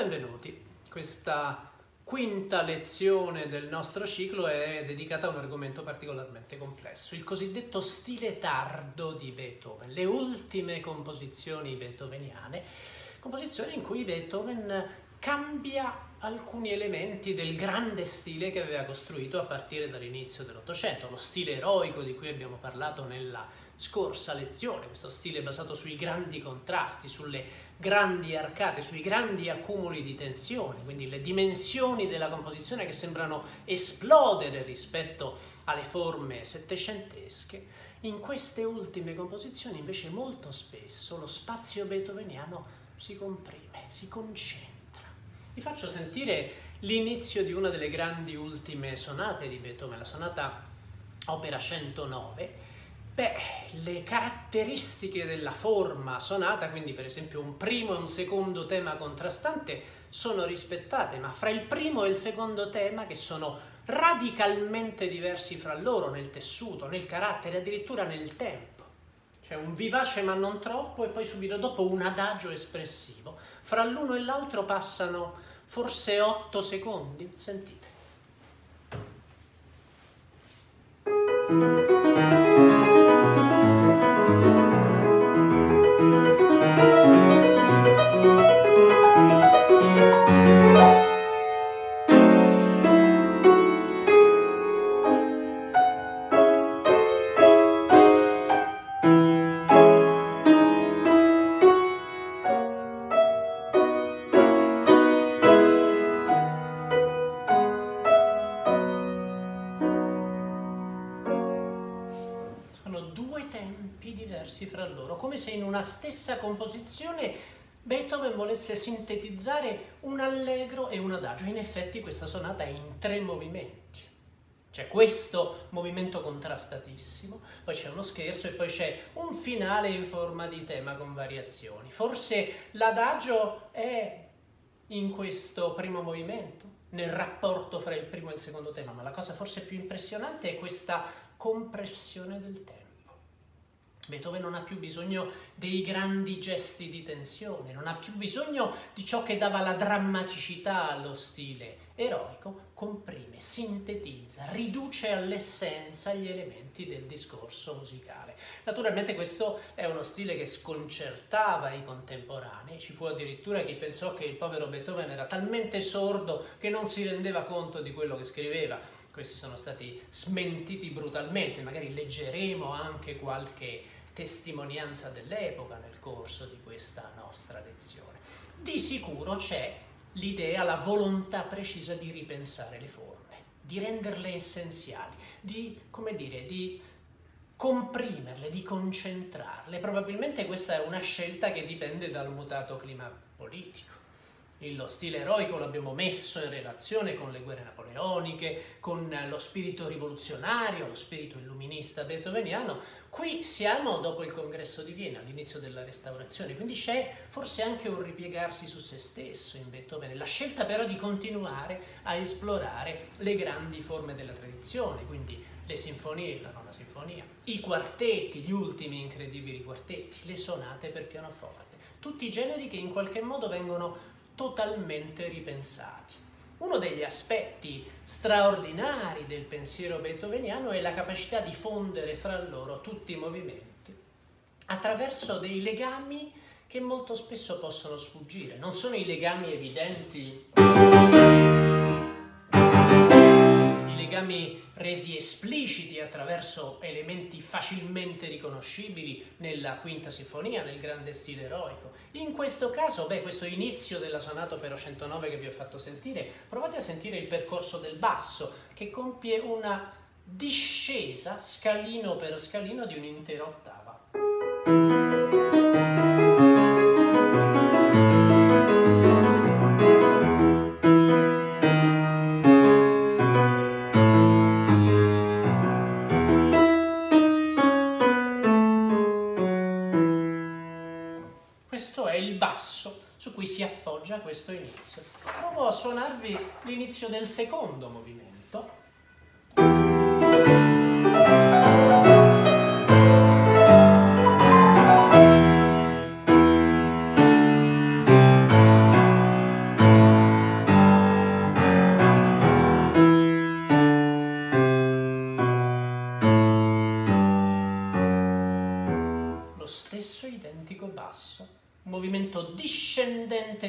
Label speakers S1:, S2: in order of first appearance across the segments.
S1: Benvenuti. Questa quinta lezione del nostro ciclo è dedicata a un argomento particolarmente complesso, il cosiddetto stile tardo di Beethoven, le ultime composizioni beethoveniane, composizioni in cui Beethoven cambia alcuni elementi del grande stile che aveva costruito a partire dall'inizio dell'Ottocento, lo stile eroico di cui abbiamo parlato nella scorsa lezione, questo stile basato sui grandi contrasti, sulle grandi arcate, sui grandi accumuli di tensione, quindi le dimensioni della composizione che sembrano esplodere rispetto alle forme settecentesche, in queste ultime composizioni invece molto spesso lo spazio beethoveniano si comprime, si concentra vi faccio sentire l'inizio di una delle grandi ultime sonate di Beethoven, la sonata opera 109. Beh, le caratteristiche della forma sonata, quindi per esempio un primo e un secondo tema contrastante, sono rispettate, ma fra il primo e il secondo tema, che sono radicalmente diversi fra loro nel tessuto, nel carattere, addirittura nel tempo. Cioè un vivace ma non troppo e poi subito dopo un adagio espressivo. Fra l'uno e l'altro passano forse 8 secondi. Sentite. Stessa composizione Beethoven volesse sintetizzare un allegro e un adagio. In effetti questa sonata è in tre movimenti. C'è questo movimento contrastatissimo, poi c'è uno scherzo e poi c'è un finale in forma di tema con variazioni. Forse l'adagio è in questo primo movimento, nel rapporto fra il primo e il secondo tema, ma la cosa forse più impressionante è questa compressione del tempo. Beethoven non ha più bisogno dei grandi gesti di tensione, non ha più bisogno di ciò che dava la drammaticità allo stile eroico, comprime, sintetizza, riduce all'essenza gli elementi del discorso musicale. Naturalmente questo è uno stile che sconcertava i contemporanei, ci fu addirittura chi pensò che il povero Beethoven era talmente sordo che non si rendeva conto di quello che scriveva. Questi sono stati smentiti brutalmente, magari leggeremo anche qualche testimonianza dell'epoca nel corso di questa nostra lezione. Di sicuro c'è l'idea, la volontà precisa di ripensare le forme, di renderle essenziali, di, come dire, di comprimerle, di concentrarle. Probabilmente questa è una scelta che dipende dal mutato clima politico lo stile eroico l'abbiamo messo in relazione con le guerre napoleoniche, con lo spirito rivoluzionario, lo spirito illuminista beethoveniano. Qui siamo dopo il congresso di Vienna, all'inizio della restaurazione, quindi c'è forse anche un ripiegarsi su se stesso in Beethoven, la scelta però di continuare a esplorare le grandi forme della tradizione, quindi le sinfonie, la nona sinfonia, i quartetti, gli ultimi incredibili quartetti, le sonate per pianoforte, tutti i generi che in qualche modo vengono totalmente ripensati. Uno degli aspetti straordinari del pensiero beethoveniano è la capacità di fondere fra loro tutti i movimenti attraverso dei legami che molto spesso possono sfuggire. Non sono i legami evidenti, legami resi espliciti attraverso elementi facilmente riconoscibili nella quinta sinfonia, nel grande stile eroico. In questo caso, beh, questo inizio della sonata opera 109 che vi ho fatto sentire, provate a sentire il percorso del basso che compie una discesa scalino per scalino di un'intera ottava. Cui si appoggia questo inizio. Provo a suonarvi l'inizio del secondo movimento.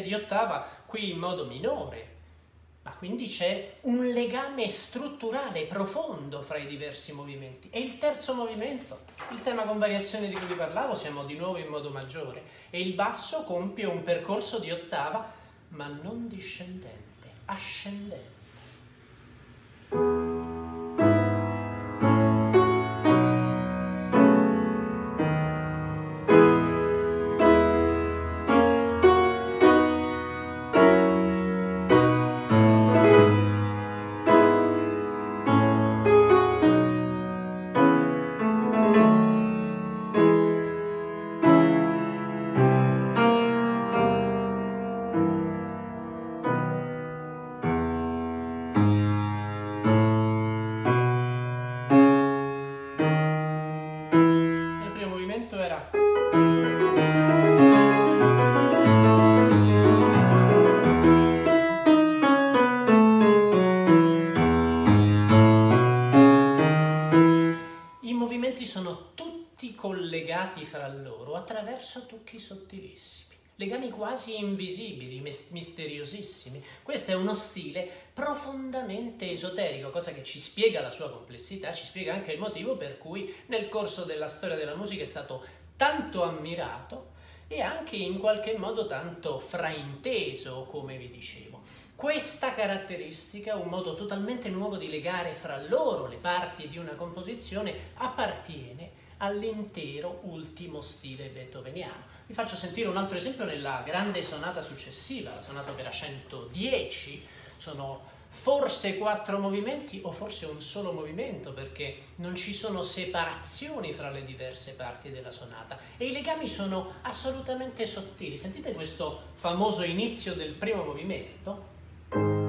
S1: Di ottava, qui in modo minore, ma quindi c'è un legame strutturale profondo fra i diversi movimenti. E il terzo movimento, il tema con variazione di cui vi parlavo, siamo di nuovo in modo maggiore, e il basso compie un percorso di ottava, ma non discendente, ascendente. Tocchi sottilissimi, legami quasi invisibili, misteriosissimi. Questo è uno stile profondamente esoterico, cosa che ci spiega la sua complessità, ci spiega anche il motivo per cui nel corso della storia della musica è stato tanto ammirato e anche in qualche modo tanto frainteso, come vi dicevo. Questa caratteristica, un modo totalmente nuovo di legare fra loro le parti di una composizione, appartiene all'intero ultimo stile beethoveniano. Vi faccio sentire un altro esempio nella grande sonata successiva, la sonata opera 110, sono forse quattro movimenti o forse un solo movimento perché non ci sono separazioni fra le diverse parti della sonata e i legami sono assolutamente sottili. Sentite questo famoso inizio del primo movimento.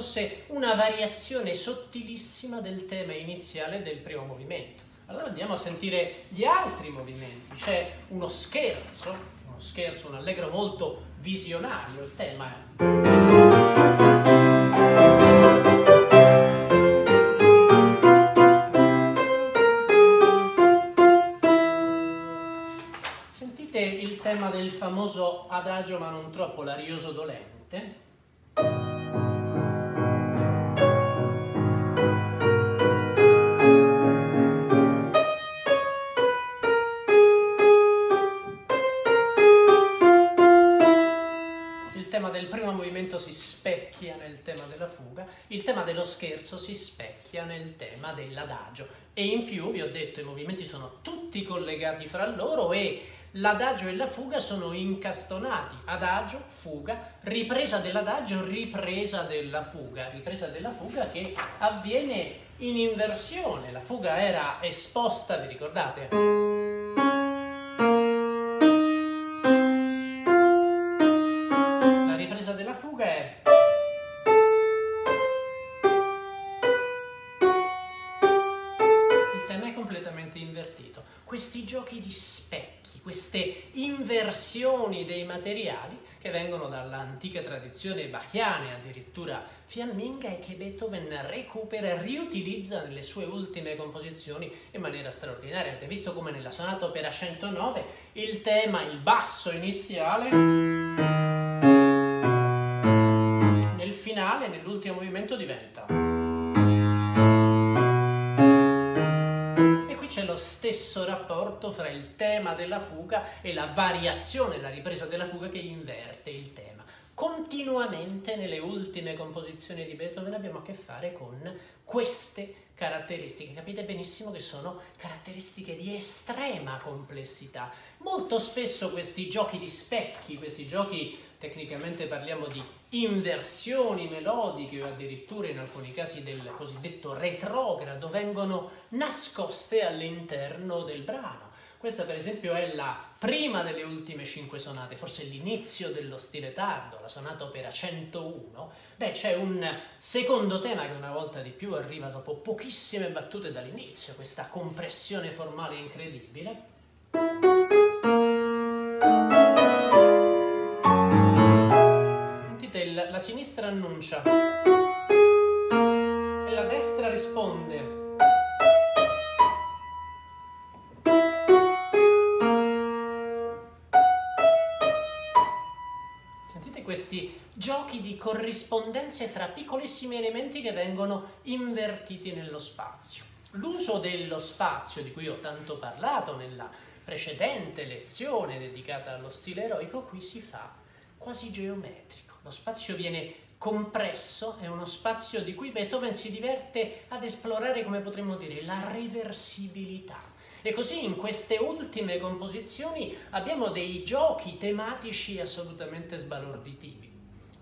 S1: fosse una variazione sottilissima del tema iniziale del primo movimento. Allora andiamo a sentire gli altri movimenti. C'è uno scherzo, uno scherzo, un allegro molto visionario, il tema è... famoso adagio ma non troppo larioso dolente. Nel tema della fuga, il tema dello scherzo si specchia nel tema dell'adagio. E in più vi ho detto i movimenti sono tutti collegati fra loro e l'adagio e la fuga sono incastonati, adagio, fuga, ripresa dell'adagio, ripresa della fuga, ripresa della fuga che avviene in inversione, la fuga era esposta, vi ricordate? Specchio queste inversioni dei materiali che vengono dall'antica tradizione bachiana e addirittura fiamminga e che Beethoven recupera e riutilizza nelle sue ultime composizioni in maniera straordinaria. Avete visto come nella sonata opera 109 il tema, il basso iniziale, nel finale, nell'ultimo movimento diventa stesso rapporto fra il tema della fuga e la variazione, la ripresa della fuga che inverte il tema. continuamente nelle ultime composizioni di Beethoven abbiamo a che fare con queste caratteristiche. Capite benissimo che sono caratteristiche di estrema complessità. Molto spesso questi giochi di specchi, questi giochi tecnicamente parliamo di inversioni melodiche o addirittura in alcuni casi del cosiddetto retrogrado, vengono nascoste all'interno del brano. Questa per esempio è la prima delle ultime cinque sonate, forse l'inizio dello stile tardo, la sonata opera 101. Beh, c'è un secondo tema che una volta di più arriva dopo pochissime battute dall'inizio, questa compressione formale incredibile. Sentite, la sinistra annuncia e la destra risponde questi giochi di corrispondenze fra piccolissimi elementi che vengono invertiti nello spazio. L'uso dello spazio, di cui ho tanto parlato nella precedente lezione dedicata allo stile eroico, qui si fa quasi geometrico. Lo spazio viene compresso, è uno spazio di cui Beethoven si diverte ad esplorare, come potremmo dire, la riversibilità e così in queste ultime composizioni abbiamo dei giochi tematici assolutamente sbalorditivi.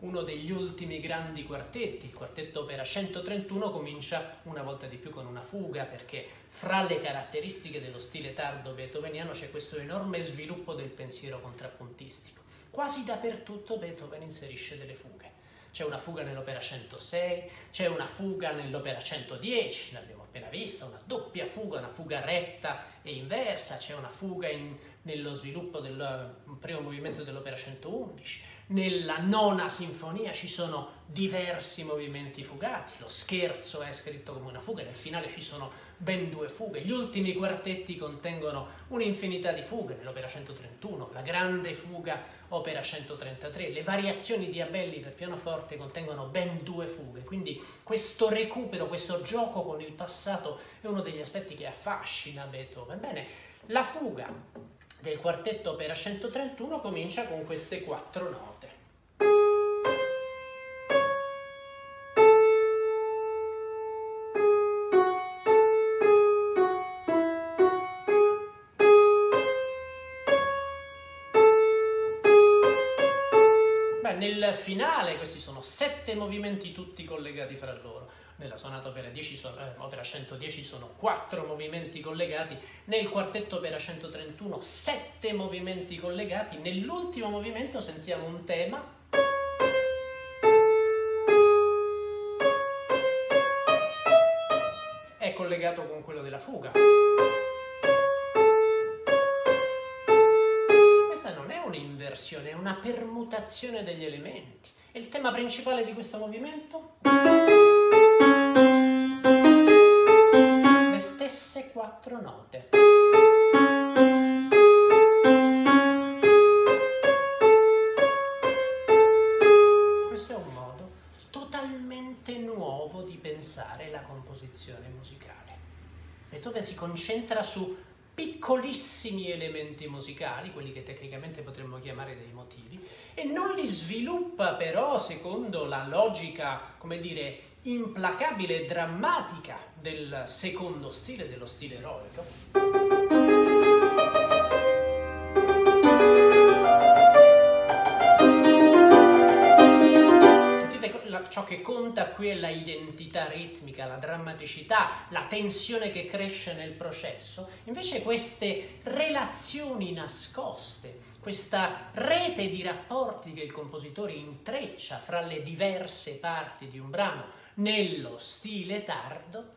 S1: Uno degli ultimi grandi quartetti, il quartetto opera 131, comincia una volta di più con una fuga perché fra le caratteristiche dello stile tardo beethoveniano c'è questo enorme sviluppo del pensiero contrappuntistico. Quasi dappertutto Beethoven inserisce delle fughe. C'è una fuga nell'opera 106, c'è una fuga nell'opera 110, l'abbiamo appena vista, una doppia fuga, una fuga retta e inversa, c'è una fuga in, nello sviluppo del primo movimento dell'opera 111. Nella nona sinfonia ci sono diversi movimenti fugati, lo scherzo è scritto come una fuga, nel finale ci sono ben due fughe, gli ultimi quartetti contengono un'infinità di fughe, nell'opera 131, la grande fuga opera 133, le variazioni di Abelli per pianoforte contengono ben due fughe, quindi questo recupero, questo gioco con il passato è uno degli aspetti che affascina Beethoven. Bene, la fuga del quartetto opera 131 comincia con queste quattro note. Finale questi sono sette movimenti tutti collegati fra loro. Nella sonata opera, 10 sono, eh, opera 110 sono quattro movimenti collegati, nel quartetto opera 131 sette movimenti collegati, nell'ultimo movimento sentiamo un tema è collegato con quello della fuga. Un'inversione, è una permutazione degli elementi. E il tema principale di questo movimento? Le stesse quattro note. Questo è un modo totalmente nuovo di pensare la composizione musicale. Beethoven si concentra su piccolissimi elementi musicali, quelli che tecnicamente potremmo chiamare dei motivi, e non li sviluppa però secondo la logica, come dire, implacabile e drammatica del secondo stile, dello stile eroico. Ciò che conta qui è la identità ritmica, la drammaticità, la tensione che cresce nel processo, invece queste relazioni nascoste, questa rete di rapporti che il compositore intreccia fra le diverse parti di un brano nello stile tardo,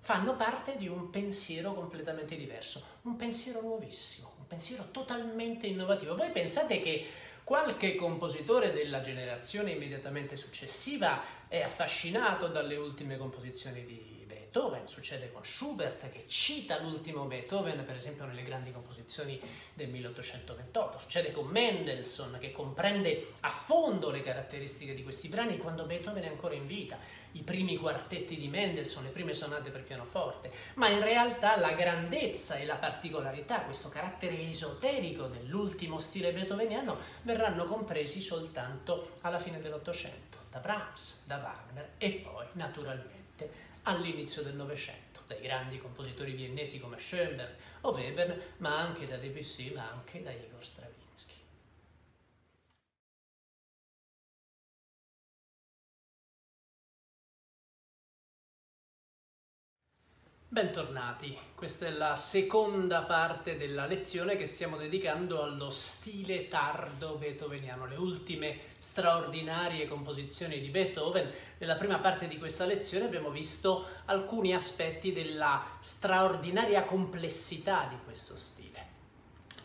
S1: fanno parte di un pensiero completamente diverso, un pensiero nuovissimo, un pensiero totalmente innovativo. Voi pensate che Qualche compositore della generazione immediatamente successiva è affascinato dalle ultime composizioni di Beethoven, succede con Schubert che cita l'ultimo Beethoven per esempio nelle grandi composizioni del 1828, succede con Mendelssohn che comprende a fondo le caratteristiche di questi brani quando Beethoven è ancora in vita, i primi quartetti di Mendelssohn, le prime sonate per pianoforte, ma in realtà la grandezza e la particolarità, questo carattere esoterico dell'ultimo stile beethoveniano verranno compresi soltanto alla fine dell'Ottocento, da Brahms, da Wagner e poi naturalmente all'inizio del Novecento, dai grandi compositori viennesi come Schoenberg o Weber, ma anche da Debussy, ma anche da Igor Stravinsky. Bentornati, questa è la seconda parte della lezione che stiamo dedicando allo stile tardo beethoveniano, le ultime straordinarie composizioni di Beethoven. Nella prima parte di questa lezione abbiamo visto alcuni aspetti della straordinaria complessità di questo stile.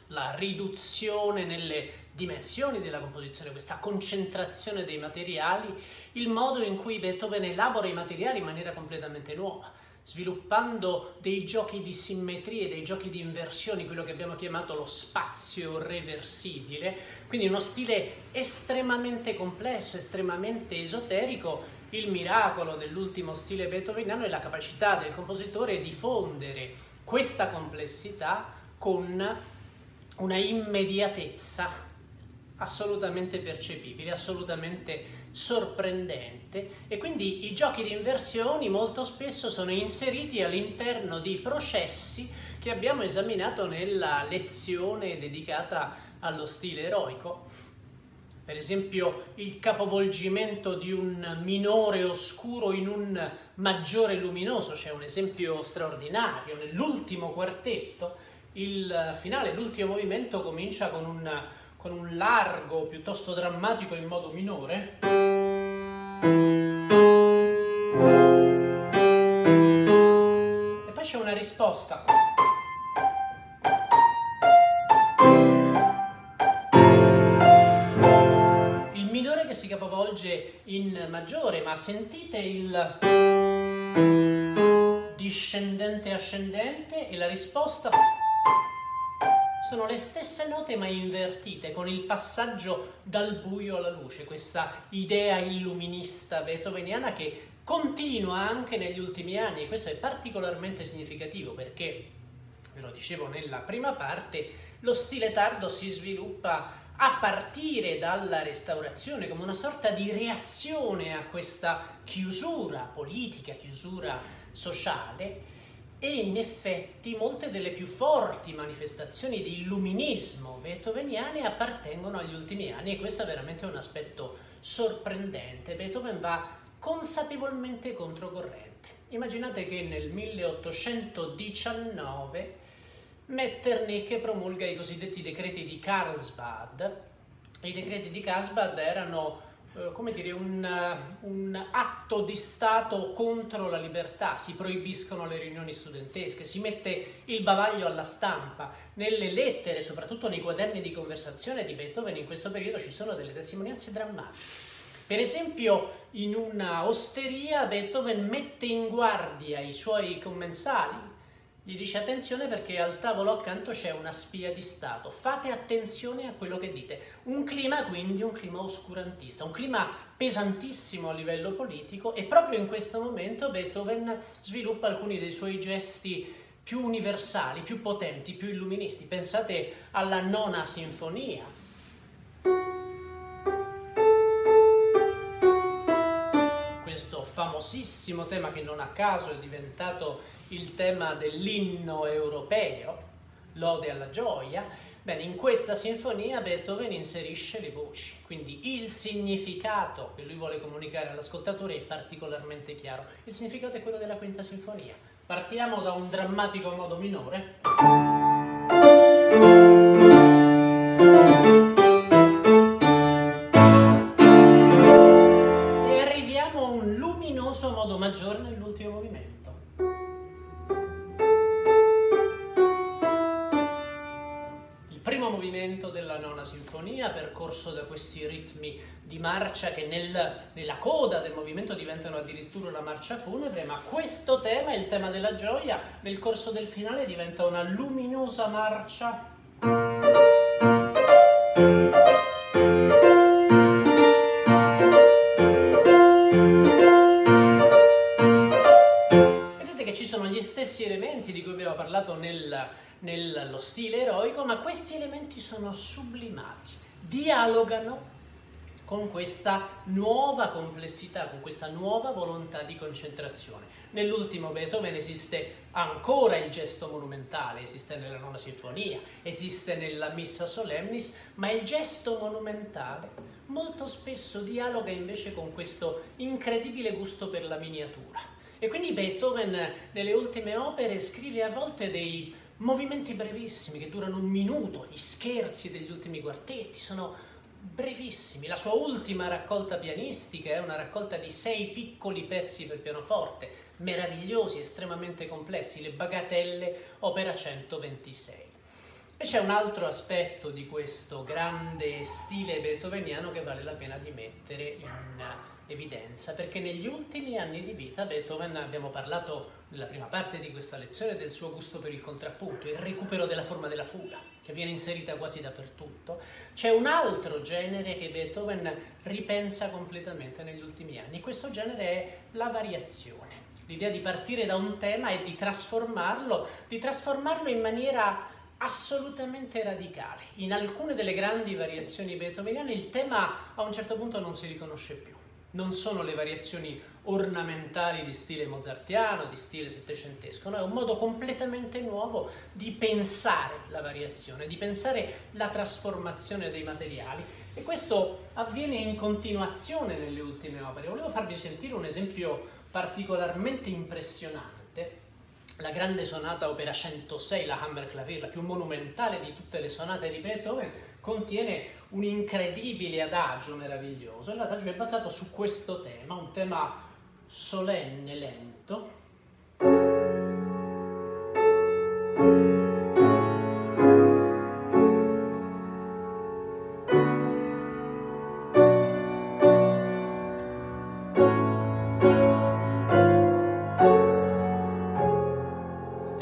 S1: La riduzione nelle dimensioni della composizione, questa concentrazione dei materiali, il modo in cui Beethoven elabora i materiali in maniera completamente nuova sviluppando dei giochi di simmetrie, dei giochi di inversioni, quello che abbiamo chiamato lo spazio reversibile, quindi uno stile estremamente complesso, estremamente esoterico. Il miracolo dell'ultimo stile beethoveniano è la capacità del compositore di fondere questa complessità con una immediatezza assolutamente percepibile, assolutamente sorprendente e quindi i giochi di inversioni molto spesso sono inseriti all'interno di processi che abbiamo esaminato nella lezione dedicata allo stile eroico. Per esempio il capovolgimento di un minore oscuro in un maggiore luminoso, c'è un esempio straordinario, nell'ultimo quartetto il finale, l'ultimo movimento comincia con un con un largo piuttosto drammatico in modo minore. E poi c'è una risposta. Il minore che si capovolge in maggiore, ma sentite il discendente ascendente e la risposta sono le stesse note ma invertite, con il passaggio dal buio alla luce, questa idea illuminista beethoveniana che continua anche negli ultimi anni e questo è particolarmente significativo perché, ve lo dicevo nella prima parte, lo stile tardo si sviluppa a partire dalla restaurazione come una sorta di reazione a questa chiusura politica, chiusura sociale e in effetti molte delle più forti manifestazioni di illuminismo beethoveniane appartengono agli ultimi anni e questo è veramente un aspetto sorprendente. Beethoven va consapevolmente controcorrente. Immaginate che nel 1819 Metternich promulga i cosiddetti decreti di Carlsbad. I decreti di Carlsbad erano come dire, un, un, atto di Stato contro la libertà, si proibiscono le riunioni studentesche, si mette il bavaglio alla stampa. Nelle lettere, soprattutto nei quaderni di conversazione di Beethoven, in questo periodo ci sono delle testimonianze drammatiche. Per esempio, in una osteria Beethoven mette in guardia i suoi commensali, gli dice attenzione perché al tavolo accanto c'è una spia di Stato, fate attenzione a quello che dite. Un clima quindi, un clima oscurantista, un clima pesantissimo a livello politico e proprio in questo momento Beethoven sviluppa alcuni dei suoi gesti più universali, più potenti, più illuministi. Pensate alla nona sinfonia. Famosissimo tema che non a caso è diventato il tema dell'inno europeo, l'ode alla gioia, bene, in questa sinfonia Beethoven inserisce le voci, quindi il significato che lui vuole comunicare all'ascoltatore è particolarmente chiaro. Il significato è quello della quinta sinfonia. Partiamo da un drammatico modo minore. Percorso da questi ritmi di marcia che nel, nella coda del movimento diventano addirittura una marcia funebre, ma questo tema, il tema della gioia, nel corso del finale diventa una luminosa marcia. Elementi di cui abbiamo parlato nel, nello stile eroico, ma questi elementi sono sublimati, dialogano con questa nuova complessità, con questa nuova volontà di concentrazione. Nell'ultimo Beethoven esiste ancora il gesto monumentale, esiste nella nona sinfonia, esiste nella Missa Solemnis, ma il gesto monumentale molto spesso dialoga invece con questo incredibile gusto per la miniatura. E quindi Beethoven nelle ultime opere scrive a volte dei movimenti brevissimi che durano un minuto, gli scherzi degli ultimi quartetti sono brevissimi. La sua ultima raccolta pianistica è una raccolta di sei piccoli pezzi per pianoforte, meravigliosi, estremamente complessi, le bagatelle, opera 126. E c'è un altro aspetto di questo grande stile beethoveniano che vale la pena di mettere in evidenza, perché negli ultimi anni di vita Beethoven, abbiamo parlato nella prima parte di questa lezione del suo gusto per il contrappunto, il recupero della forma della fuga, che viene inserita quasi dappertutto, c'è un altro genere che Beethoven ripensa completamente negli ultimi anni. Questo genere è la variazione. L'idea di partire da un tema e di trasformarlo, di trasformarlo in maniera assolutamente radicale. In alcune delle grandi variazioni beethoveniane il tema a un certo punto non si riconosce più non sono le variazioni ornamentali di stile mozartiano, di stile settecentesco, no? è un modo completamente nuovo di pensare la variazione, di pensare la trasformazione dei materiali e questo avviene in continuazione nelle ultime opere. Volevo farvi sentire un esempio particolarmente impressionante, la grande sonata opera 106, la Hammerklavier, la più monumentale di tutte le sonate di Beethoven, contiene un incredibile adagio meraviglioso e l'adagio è basato su questo tema, un tema solenne, lento.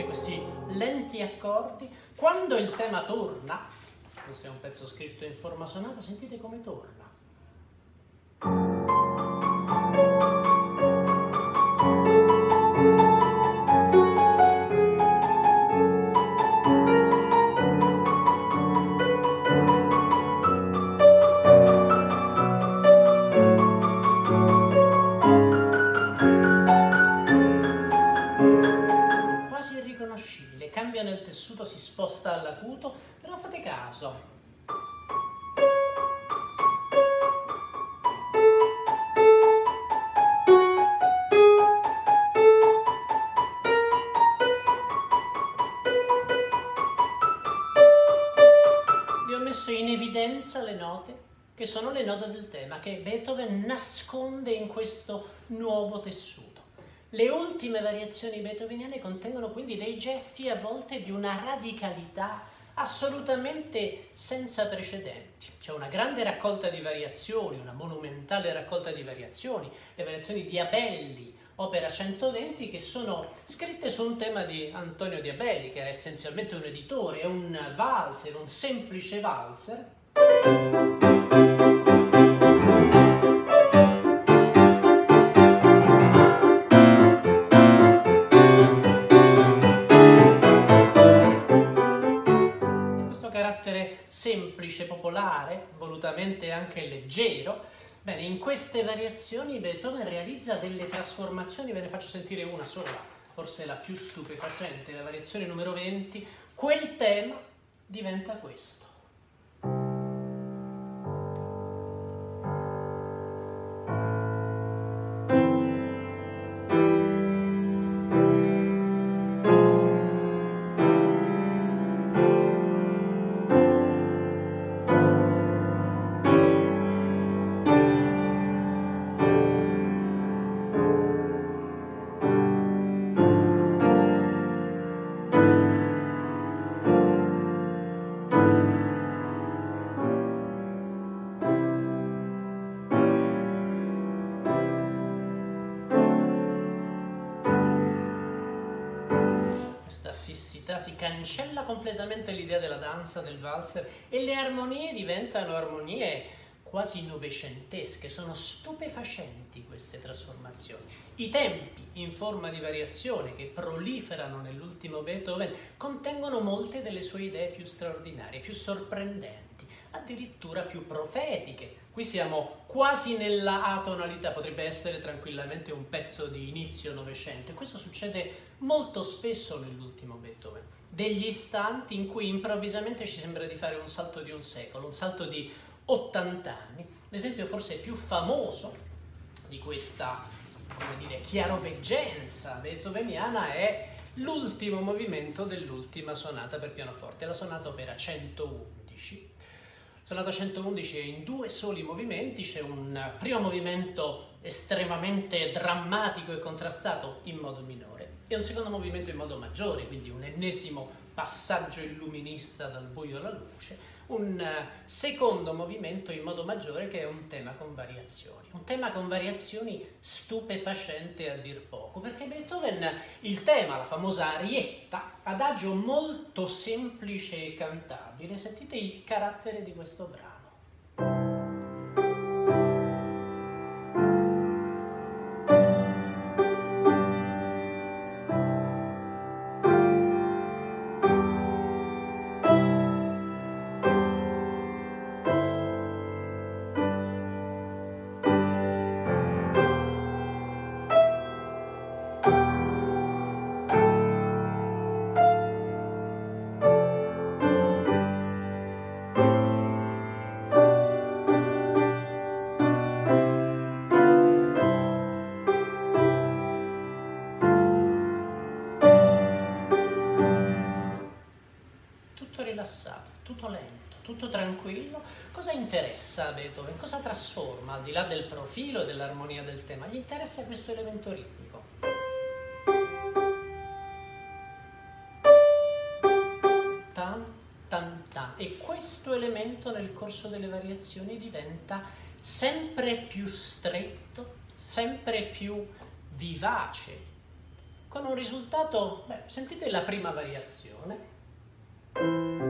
S1: questi lenti accordi, quando il tema torna, questo è un pezzo scritto in forma sonata, sentite come torna. Messo in evidenza le note che sono le note del tema che Beethoven nasconde in questo nuovo tessuto. Le ultime variazioni beethoveniane contengono quindi dei gesti a volte di una radicalità assolutamente senza precedenti. C'è una grande raccolta di variazioni, una monumentale raccolta di variazioni, le variazioni di Abelli, opera 120, che sono scritte su un tema di Antonio Diabelli, che era essenzialmente un editore, un valzer, un semplice valzer. semplice, popolare, volutamente anche leggero. Bene, in queste variazioni Beethoven realizza delle trasformazioni, ve ne faccio sentire una sola, forse la più stupefacente, la variazione numero 20. Quel tema diventa questo. Cancella completamente l'idea della danza, del valzer e le armonie diventano armonie quasi novecentesche, sono stupefacenti queste trasformazioni. I tempi in forma di variazione che proliferano nell'ultimo Beethoven contengono molte delle sue idee più straordinarie, più sorprendenti, addirittura più profetiche. Qui siamo quasi nella atonalità, potrebbe essere tranquillamente un pezzo di inizio Novecento. Questo succede molto spesso nell'ultimo Beethoven. Degli istanti in cui improvvisamente ci sembra di fare un salto di un secolo, un salto di 80 anni. L'esempio forse più famoso di questa, come dire, chiaroveggenza beethoveniana è l'ultimo movimento dell'ultima sonata per pianoforte, la sonata opera 111. Sonata 111 è in due soli movimenti, c'è un primo movimento estremamente drammatico e contrastato in modo minore e un secondo movimento in modo maggiore, quindi un ennesimo passaggio illuminista dal buio alla luce, un eh, secondo movimento in modo maggiore che è un tema con variazioni. Un tema con variazioni stupefacente a dir poco, perché Beethoven il tema, la famosa arietta, adagio molto semplice e cantabile, sentite il carattere di questo brano. Beethoven? Cosa trasforma al di là del profilo e dell'armonia del tema? Gli interessa questo elemento ritmico. Tan, tan, tan. E questo elemento nel corso delle variazioni diventa sempre più stretto, sempre più vivace, con un risultato, beh, sentite la prima variazione.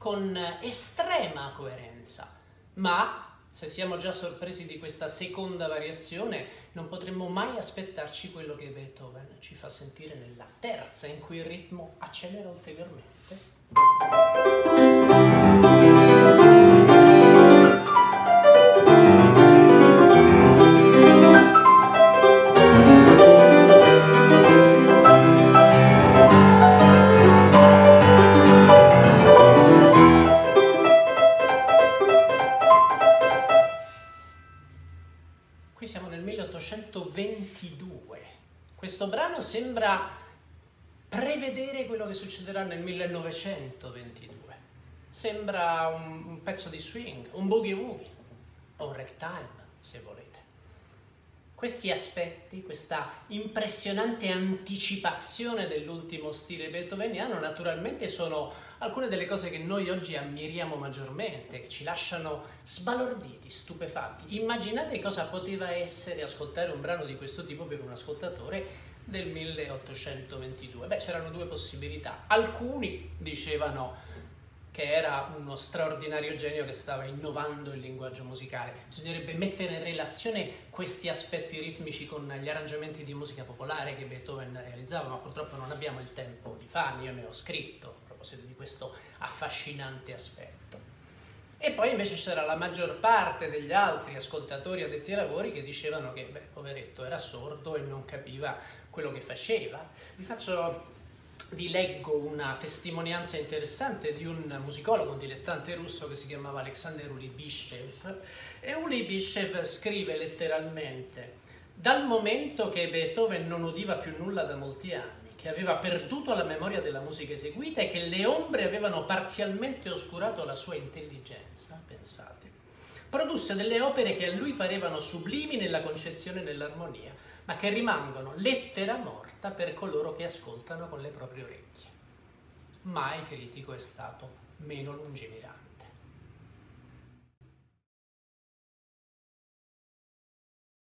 S1: con estrema coerenza, ma se siamo già sorpresi di questa seconda variazione, non potremmo mai aspettarci quello che Beethoven ci fa sentire nella terza, in cui il ritmo accelera ulteriormente. Succederà nel 1922. Sembra un, un pezzo di swing, un boogie woogie o un ragtime, se volete. Questi aspetti, questa impressionante anticipazione dell'ultimo stile beethoveniano, naturalmente sono alcune delle cose che noi oggi ammiriamo maggiormente, che ci lasciano sbalorditi, stupefatti. Immaginate cosa poteva essere ascoltare un brano di questo tipo per un ascoltatore del 1822. Beh, c'erano due possibilità. Alcuni dicevano che era uno straordinario genio che stava innovando il linguaggio musicale. Bisognerebbe mettere in relazione questi aspetti ritmici con gli arrangiamenti di musica popolare che Beethoven realizzava, ma purtroppo non abbiamo il tempo di farne, io ne ho scritto a proposito di questo affascinante aspetto. E poi invece c'era la maggior parte degli altri ascoltatori addetti ai lavori che dicevano che, beh, poveretto, era sordo e non capiva quello che faceva. Vi faccio vi leggo una testimonianza interessante di un musicologo, un dilettante russo che si chiamava Alexander Ulibishev e Ulibishev scrive letteralmente dal momento che Beethoven non udiva più nulla da molti anni, che aveva perduto la memoria della musica eseguita e che le ombre avevano parzialmente oscurato la sua intelligenza, pensate, produsse delle opere che a lui parevano sublimi nella concezione e nell'armonia, ma che rimangono lettera morta per coloro che ascoltano con le proprie orecchie. Mai critico è stato meno lungimirante.